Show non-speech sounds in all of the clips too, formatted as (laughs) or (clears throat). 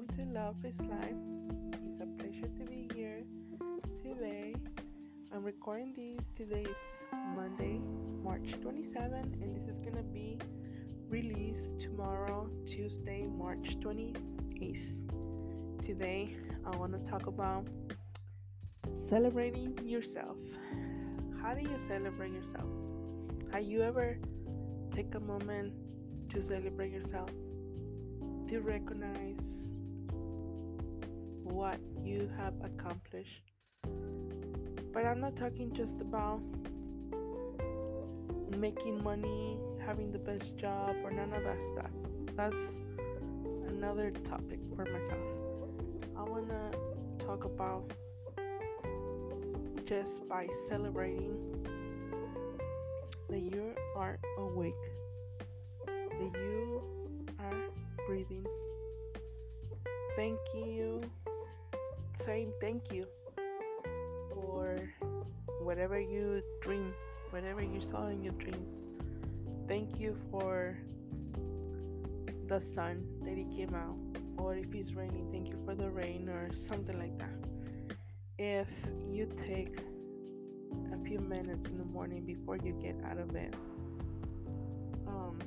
welcome to Love is Life. It's a pleasure to be here today. I'm recording this. Today is Monday, March 27, and this is gonna be released tomorrow, Tuesday, March 28th. Today, I want to talk about celebrating yourself. How do you celebrate yourself? Have you ever take a moment to celebrate yourself? To recognize what you have accomplished. But I'm not talking just about making money, having the best job, or none of that stuff. That's another topic for myself. I want to talk about just by celebrating that you are awake, that you are breathing. Thank you, saying thank you for whatever you dream, whatever you saw in your dreams. Thank you for the sun that it came out, or if it's raining, thank you for the rain, or something like that. If you take a few minutes in the morning before you get out of bed, um,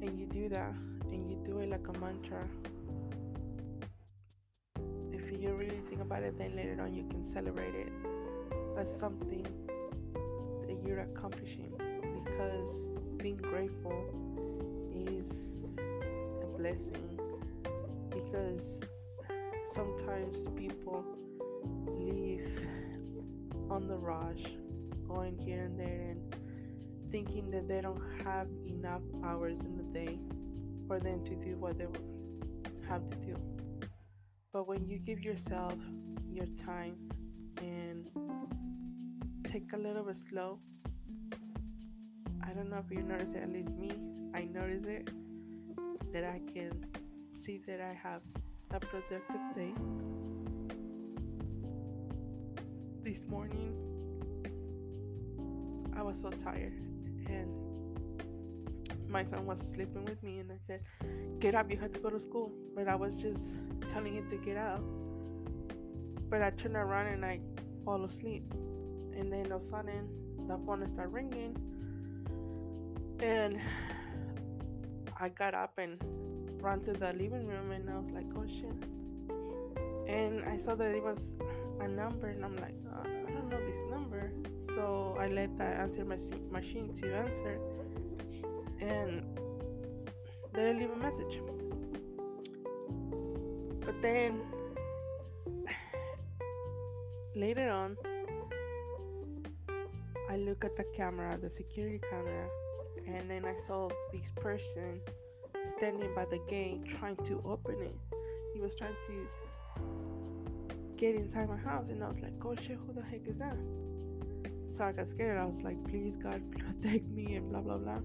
and you do that, and you do it like a mantra. You really think about it, then later on you can celebrate it. As something that you're accomplishing because being grateful is a blessing because sometimes people live on the rush going here and there and thinking that they don't have enough hours in the day for them to do what they have to do but when you give yourself your time and take a little bit slow I don't know if you notice it, at least me, I notice it that I can see that I have a productive day. This morning, I was so tired, and my son was sleeping with me, and I said, Get up, you have to go to school. But I was just telling him to get up. But I turned around and I fall asleep. And then all of a sudden, the phone started ringing and I got up and ran to the living room and I was like, oh shit. And I saw that it was a number and I'm like, uh, I don't know this number. So I let the answer machine to answer and then I leave a message. But then later on, I look at the camera, the security camera, and then I saw this person standing by the gate trying to open it. He was trying to get inside my house, and I was like, "Oh shit, who the heck is that?" So I got scared. I was like, "Please, God, (laughs) protect me," and blah blah blah.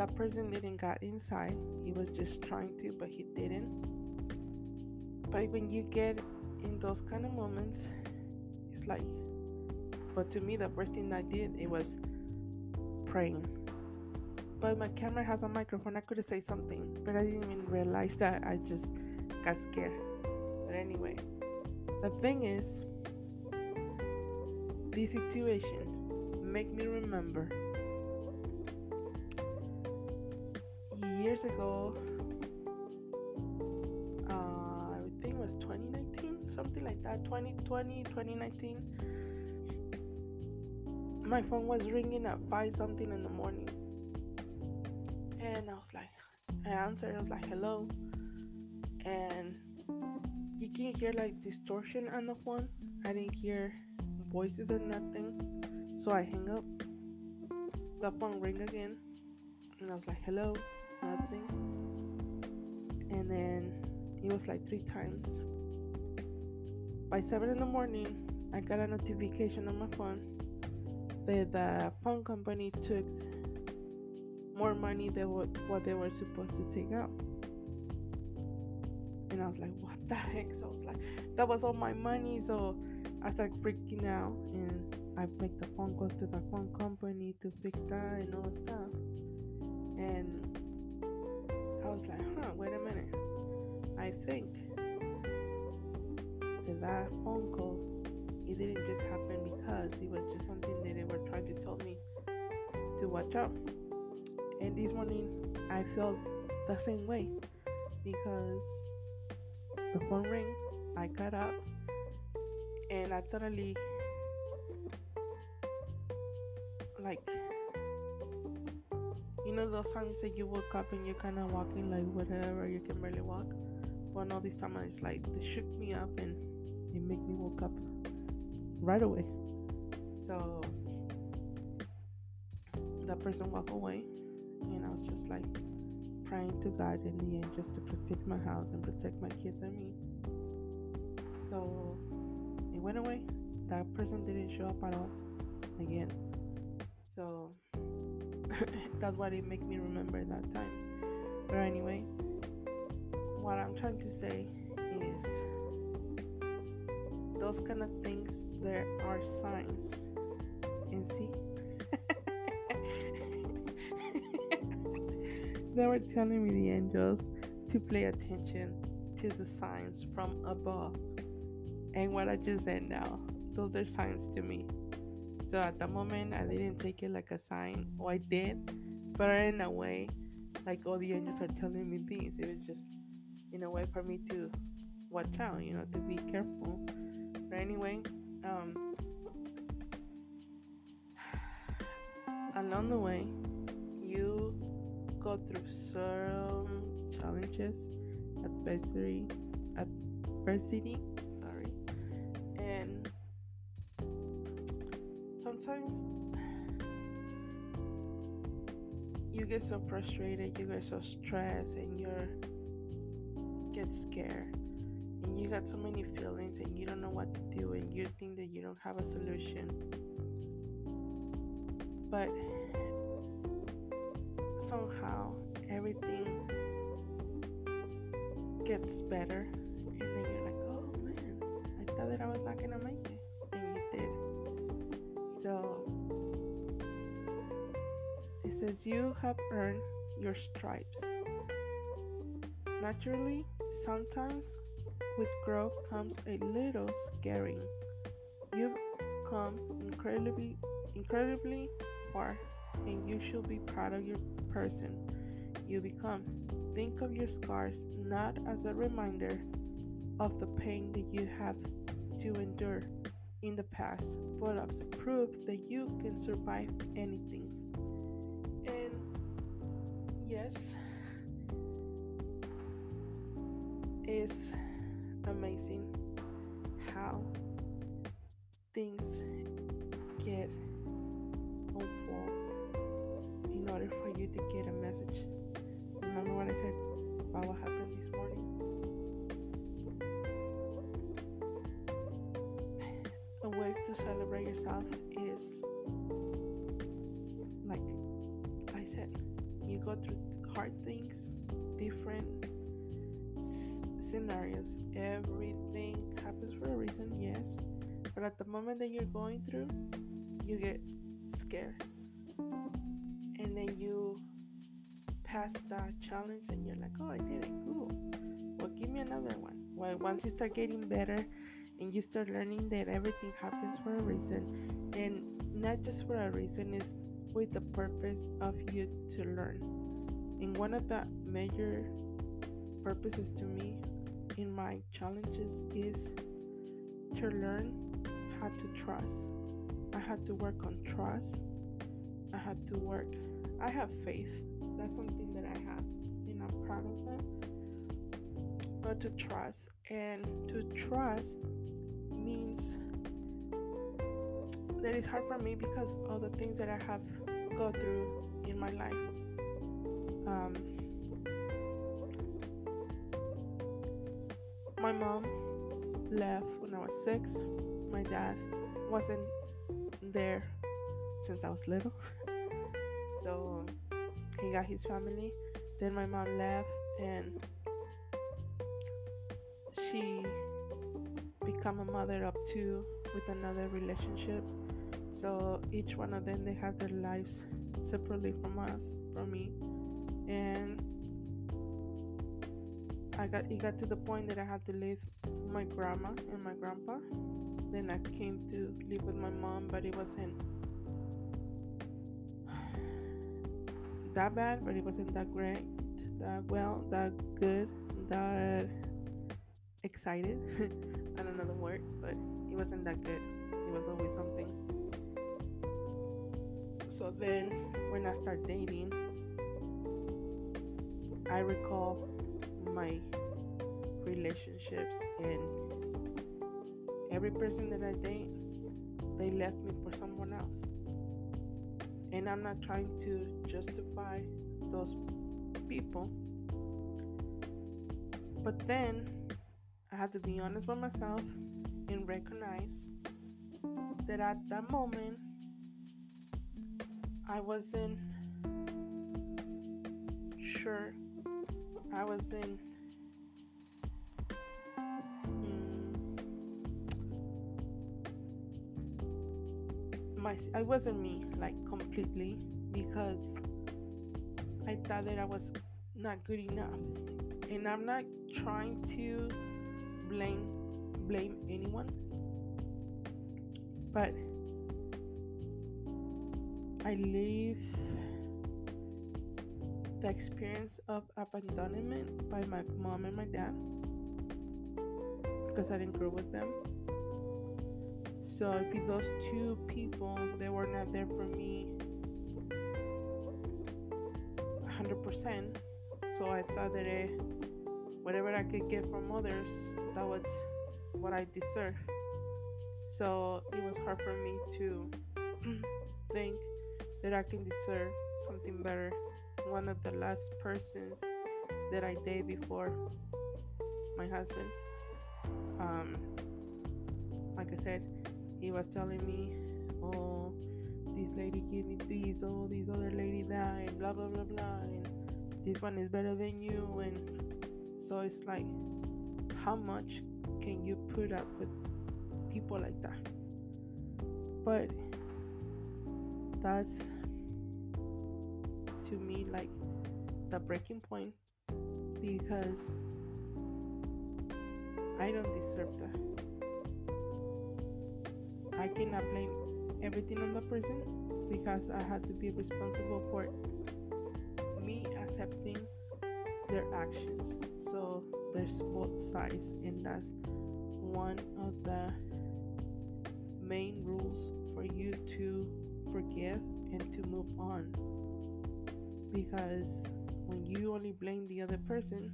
That person didn't got inside. He was just trying to, but he didn't. But when you get in those kind of moments, it's like. But to me, the first thing I did it was praying. But my camera has a microphone. I could say something, but I didn't even realize that. I just got scared. But anyway, the thing is, this situation make me remember years ago. Uh, I think it was 2019, something like that. 2020, 2019 my phone was ringing at five something in the morning. And i was like i answered i was like hello. And you can hear like distortion on the phone. I didn't hear voices or nothing. So i hang up. The phone ring again. And i was like hello. Nothing was like three times by seven in the morning i got a notification on my phone that the phone company took more money than what, what they were supposed to take out. And I was like, what the heck? So I was like, that was all my money. So I started freaking out and I make the phone calls to the phone company to fix that and all stuff. And I was like, huh, wait a minute. I think that that phone call it didn't just happen because it was just something that they were trying to tell me to watch out. And this morning I felt the same way because the phone rang, I got up and I totally like you know those times that you woke up and you're kind of walking like whatever you can barely walk well all this time it's like they shook me up and it made me woke up right away. So that person walked away and i was just like praying to god in the end just to protect my house and protect my kids and me. So it went away. That person didn't show up at all again. So (laughs) that's why they make me remember that time. But anyway, what I'm trying to say is those kind of things there are signs. And see (laughs) they were telling me the angels to pay attention to the signs from above. And what I just said now, those are signs to me. So at the moment, I didn't take it like a sign, or I did, but in a way, like all the angels are telling me this. It was just in a way for me to watch out, you know, to be careful. But anyway, um, (sighs) along the way, you go through some challenges, adversity, adversity, sorry, and sometimes (sighs) you get so frustrated, you get so stressed, and you're get scared, and you got so many feelings, and you don't know what to do, and you think that you don't have a solution. But somehow everything gets better, and then you're like, oh man, I thought that I was not gonna make it. And you did. So it says, You have earned your stripes. Naturally, sometimes with growth comes a little scaring. You've come incredibly, incredibly far, and you should be proud of your person you become. Think of your scars not as a reminder of the pain that you have to endure in the past, but as proof that you can survive anything. And yes, it's amazing how things get unfold in order for you to get a message. Remember what I said about what happened this morning? A way to celebrate yourself is like I said, you go through hard things, different scenarios. Everything happens for a reason, yes. But at the moment that you're going through, you get scared. And then you pass that challenge and you're like, oh, I did it. Cool. Well, give me another one. Well, once you start getting better and you start learning that everything happens for a reason and not just for a reason is with the purpose of you to learn and one of the major purposes to me in my challenges is to learn how to trust. I had to work on trust. I had to work i have faith. That's something that i have and i'm proud of that. But to trust and to trust means that it's hard for me because of the things that I have go through in my life. Um, mom left when I was six. My dad wasn't there since I was little. (laughs) so he got his family. Then my mom left and she become a mother of two with another relationship. So each one of them they have their lives separately from us, from me. And I got it got to the point that I had to leave my grandma and my grandpa. Then I came to live with my mom, but it wasn't (sighs) that bad, but it wasn't that great, that well, that good, that excited. (laughs) I don't know the word, but it wasn't that good. It was always something. So then, when I start dating, I recall my relationships and every person that I date, they left me for someone else. And I'm not trying to justify those people. But then I had to be honest with myself and recognize that at that moment I wasn't sure. I wasn't. Mm, my, I wasn't me like completely because I thought that I was not good enough, and I'm not trying to blame blame anyone, but I live the experience of abandonment by my mom and my dad because I didn't grow with them. So if those two people they were not there for me 100%, so I thought that it, whatever I could get from others, that was what I deserve. So it was hard for me to (clears throat) think that I can deserve something better. One of the last persons that I dated before my husband, um, like I said, he was telling me, "Oh, this lady give me this, oh, this other lady that, and blah blah blah blah, and this one is better than you." And so it's like, how much can you put up with people like that? But that's to me like the breaking point because I don't deserve that. I cannot blame everything on the person because I had to be responsible for me accepting their actions. So there's both sides, and that's one of the main rules for you to forgive and to move on. Because when you only blame the other person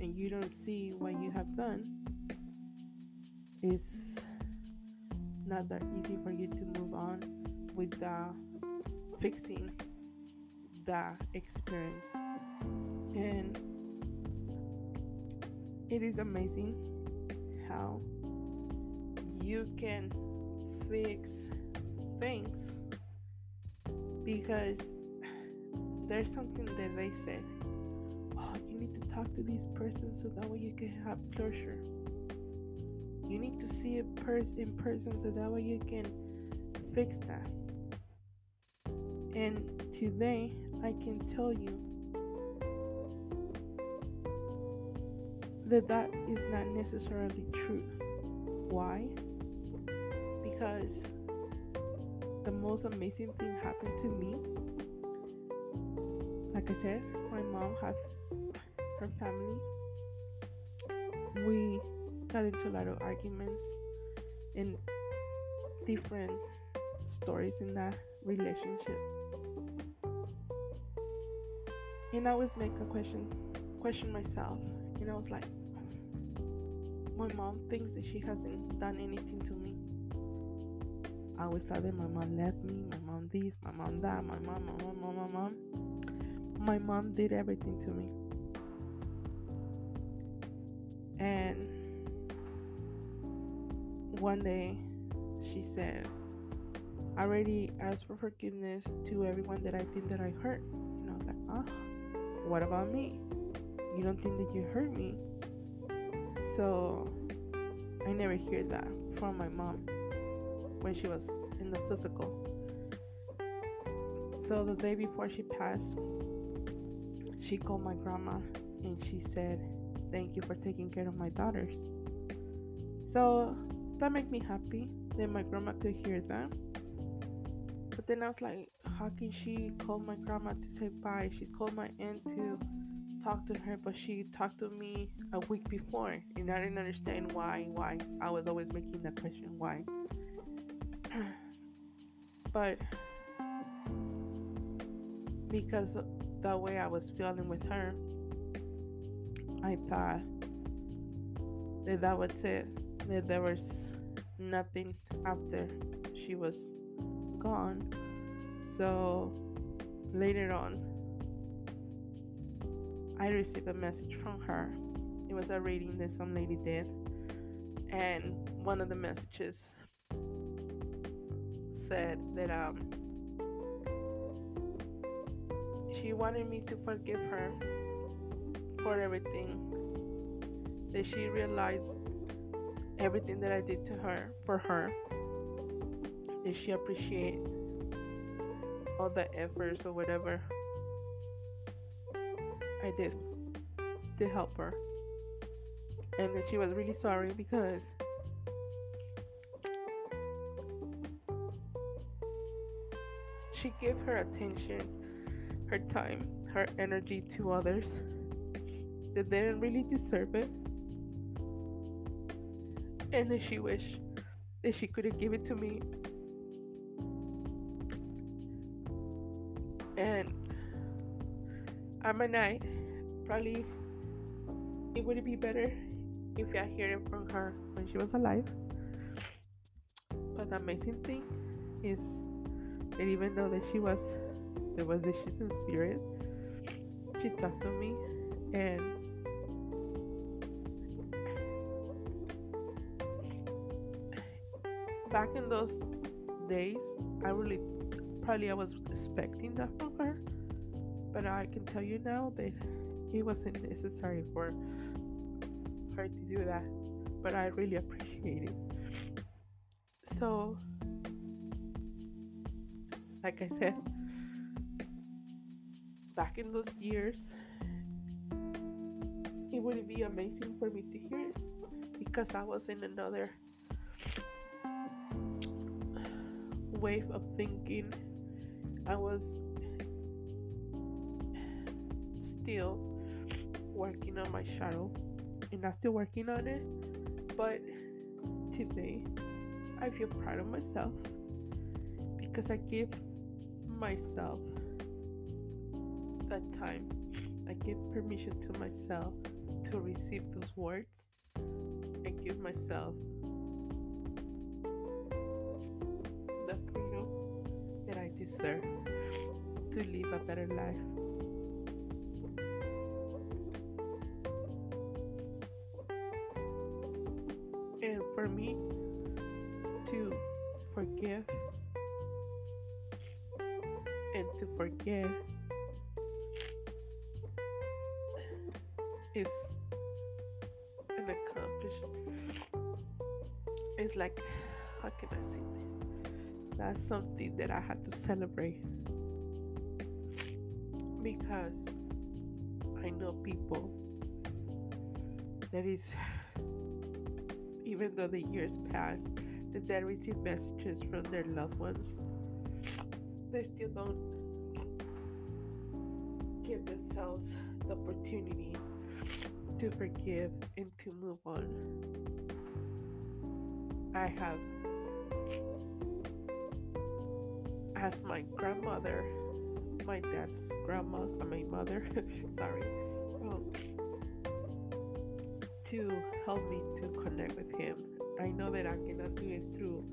and you don't see what you have done, it's not that easy for you to move on without fixing the experience. And it is amazing how you can fix things because there's something that they said oh you need to talk to this person so that way you can have closure. You need to see a person in person so that way you can fix that. And today i can tell you that that is not necessarily true. Why? Because the most amazing thing happened to me. Like I said, my mom has her family. We got into a lot of arguments and different stories in that relationship. And I always make a question question myself and I was like my mom thinks that she hasn't done anything to me I always thought that my mom left me, my mom this, my mom that, my mom, my mom, my mom, my mom. My mom did everything to me. And one day she said, I already asked for forgiveness to everyone that I think that I hurt. And I was like, ah, what about me? You don't think that you hurt me? So I never hear that from my mom when she was in the physical. So the day before she passed, she called my grandma and she said, Thank you for taking care of my daughters. So that made me happy that my grandma could hear that. But then I was like, how can she call my grandma to say bye? She called my aunt to talk to her, but she talked to me a week before, and I didn't understand why. Why I was always making the question, why? (clears throat) but because the way I was feeling with her, I thought that that was it. That there was nothing after she was gone. So later on, I received a message from her. It was a reading that some lady did, and one of the messages said that um she wanted me to forgive her for everything that she realized everything that I did to her for her that she appreciate all the efforts or whatever I did to help her. And that she was really sorry because she gave her attention her time her energy to others that didn't really deserve it and that she wished that she could have given it to me. And I'm a night. Probably it would be better if I hear it from her when she was alive. But the amazing thing is that even though that she was there was this she's in spirit, she talked to me and back in those days, I really probably I was expecting that from her, but I can tell you now that it wasn't necessary for her to do that. But I really appreciate it. So, like I said, back in those years, it would be amazing for me to hear it because I was in another wave of thinking. I was still working on my shadow and I'm still working on it. But today, I feel proud of myself because I give myself that time. I give permission to myself to receive those words and give myself the freedom that I deserve to live a better life. And for me to forgive and to forget is an accomplishment. It's like, how can I say this? that's something that I had to celebrate because I know people that is even though the years pass that they receive messages from their loved ones they still don't give themselves the opportunity to forgive and to move on I have as my grandmother, my dad's grandma, my mother, (laughs) sorry, um, to help me to connect with him. I know that I cannot do it through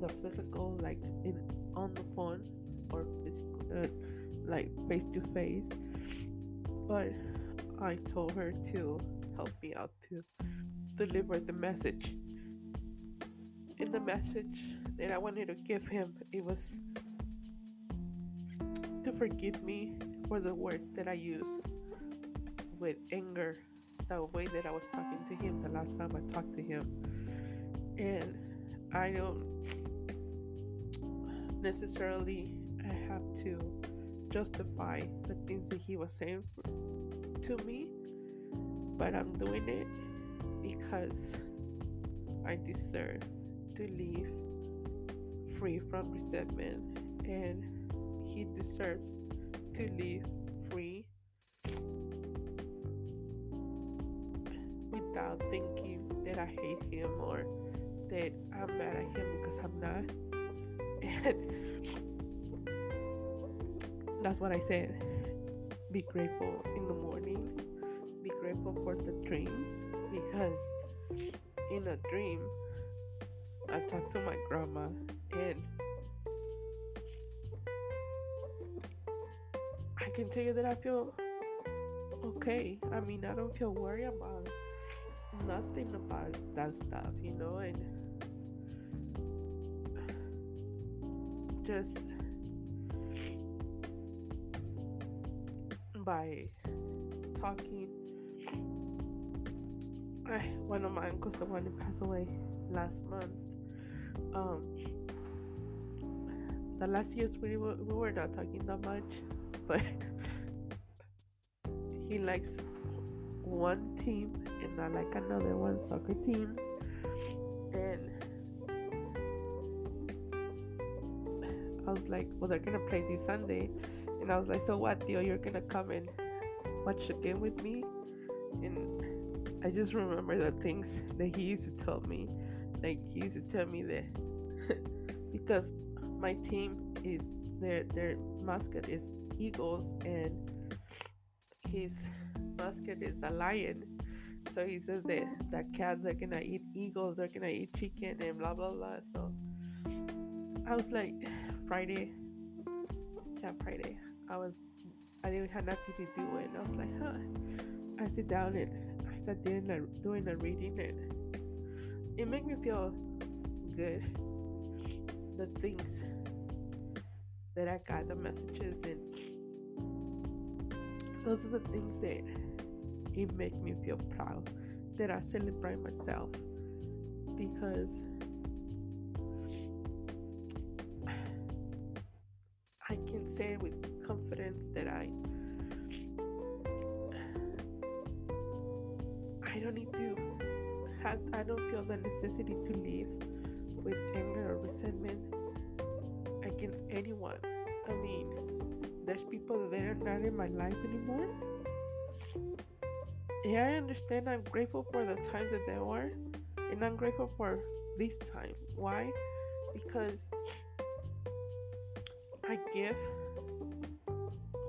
the physical, like in on the phone or physical, uh, like face to face. But I told her to help me out to deliver the message in the message that I wanted to give him, it was to forgive me for the words that I used with anger, the way that I was talking to him the last time I talked to him. And I don't necessarily have to justify the things that he was saying to me, but I'm doing it because I deserve to live free from resentment and he deserves to live free without thinking that I hate him or that I'm mad at him because I'm not. (laughs) And that's what I said. Be grateful in the morning. Be grateful for the dreams because in a dream, I talked to my grandma and I can tell you that I feel okay. I mean, I don't feel worried about nothing about that stuff, you know, and just by talking. One of my uncles, the one who passed away last month, um, the last years we were, we were not talking that much, but (laughs) he likes one team and I like another one soccer teams. And I was like well they're gonna play this Sunday and I was like so what tío you're gonna come and watch the game with me? And I just remember the things that he used to tell me. Like he used to tell me that (laughs) because my team is their their mascot is eagles and his mascot is a lion. So he says that that cats are gonna eat eagles they're gonna eat chicken and blah blah blah. So i was like (sighs) friday. Yeah friday i was i didn't have nothing to do and i was like huh. I sit down and i start doing a, doing a reading and it made me feel good. The things that I got, the messages, and those are the things that it make me feel proud that I celebrate myself because I can say with confidence that I I don't need to have I don't feel the necessity to live with anger or resentment against anyone. I mean, there's people that are not in my life anymore. Yeah, I understand. I'm grateful for the times that they were, and I'm grateful for this time. Why? Because I give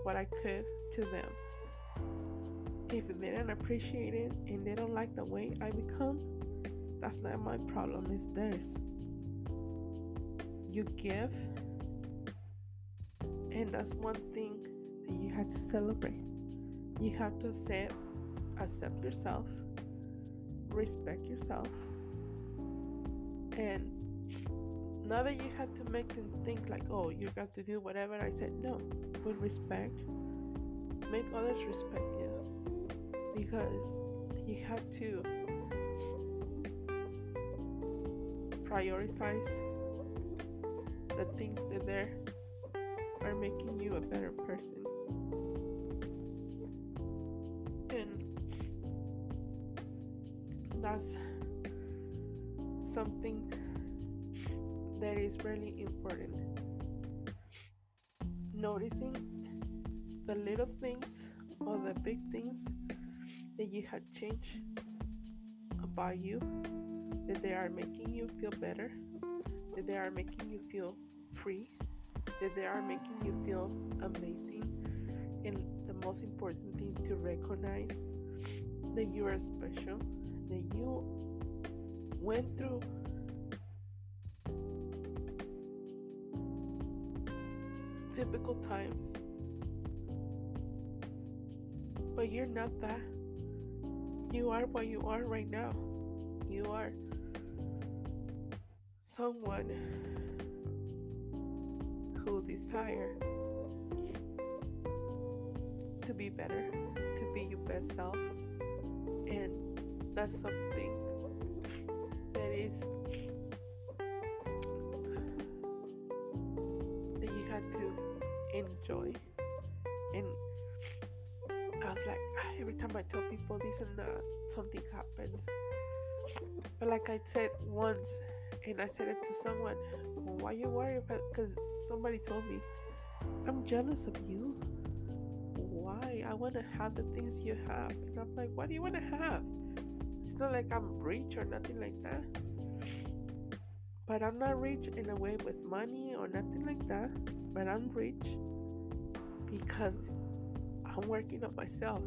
what I could to them. If they don't appreciate it and they don't like the way I become, that's not my problem, it's theirs. You give and that's one thing that you have to celebrate. You have to accept, accept yourself, respect yourself, and not that you have to make them think like, oh, you got to do whatever I said. No, respect, make others respect you because you have to prioritize the things that they're are making you a better person. And that's something that is really important. Noticing the little things or the big things that you have changed about you, that they are making you feel better, that they are making you feel free, that they are making you feel amazing. And the most important thing to recognize that you are special, that you went through difficult times. But you're not that. You are what you are right now. You are someone who desire to be better, to be your best self. And that's something that is that you have to enjoy. And I was like ah, every time I tell people this and that, something happens. But like I said once, and I said it to someone, why you worry about? Because somebody told me, I'm jealous of you. Why? I want to have the things you have, and I'm like, what do you want to have? It's not like I'm rich or nothing like that. But I'm not rich in a way with money or nothing like that. But I'm rich because I'm working on myself.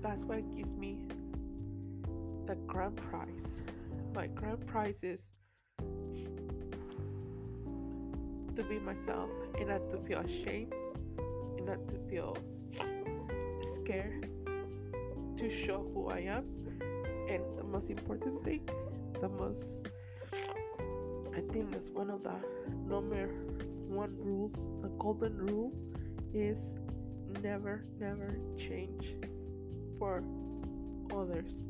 That's what gives me the grand prize. My grand prize is to be myself and not to feel ashamed and not to feel scared to show who I am. And the most important thing, the most, I think that's one of the number one rules, the golden rule is never, never change for others.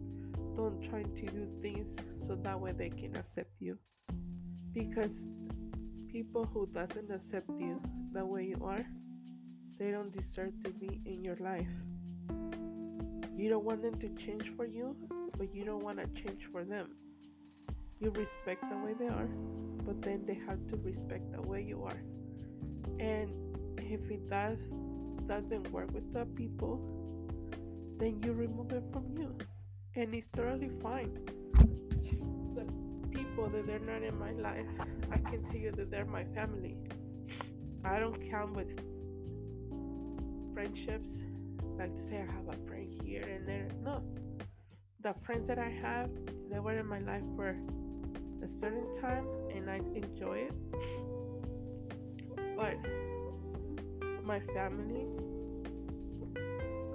Don't try to do things so that way they can accept you. Because people who doesn't accept you the way you are, they don't deserve to be in your life. You don't want them to change for you, but you don't want to change for them. You respect the way they are, but then they have to respect the way you are. And if it does doesn't work with the people, then you remove it from you. And it's totally fine. The people that they're not in my life, I can tell you that they're my family. I don't count with friendships like to say I have a friend here and there. No. The friends that I have, they were in my life for a certain time and I enjoy it. But my family,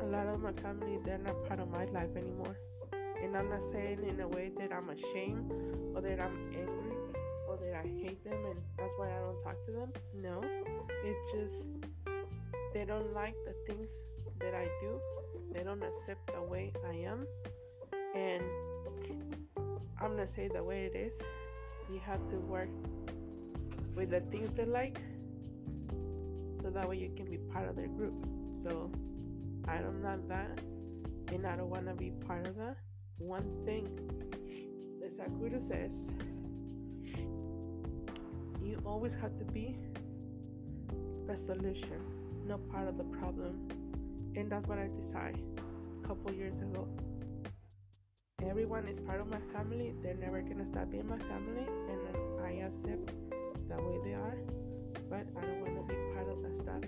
a lot of my family, they're not part of my life anymore. And I'm not saying in a way that I'm ashamed or that I'm angry or that I hate them and that's why I don't talk to them. No, it's just they don't like the things that I do, they don't accept the way I am. And I'm gonna say the way it is. You have to work with the things they like so that way you can be part of their group. So I'm not that, and I don't want to be part of that. One thing that Sadhguru says you always have to be the solution, not part of the problem. And that's what I decided a couple years ago. Everyone is part of my family. They're never gonna stop being my family, and I accept the way they are. But I don't want to be part of that stuff.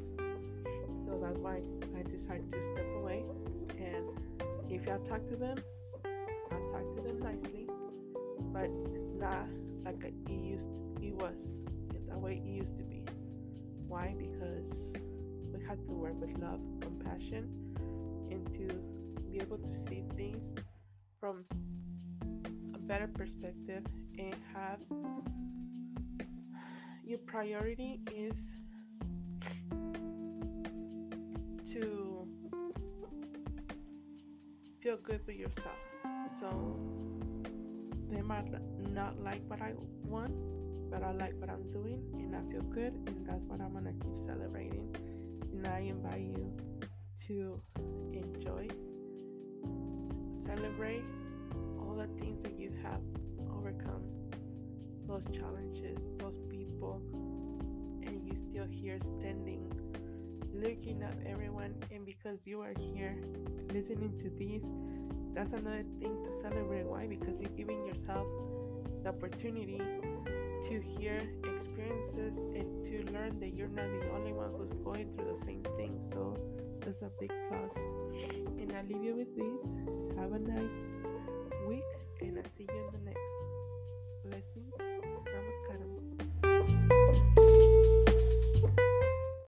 So that's why I decided to step away. And if I talk to them, I'll talk to them nicely, but not like it used. It was the way it used to be. Why? Because we had to work with love, compassion, and to be able to see things from a better perspective and have your priority is to feel good with yourself. So they might not like what I want, but I like what I'm doing and I feel good, and that's what I'm gonna keep celebrating. And I invite you to enjoy, celebrate all the things that you have overcome, those challenges, those people, and you still here standing, looking at everyone. And because you are here listening to this, that's another thing to celebrate. Why? Because you're giving yourself the opportunity to hear experiences and to learn that you're not the only one who's going through the same thing. So that's a big plus. And I leave you with this. Have a nice week, and I'll see you in the next. Blessings.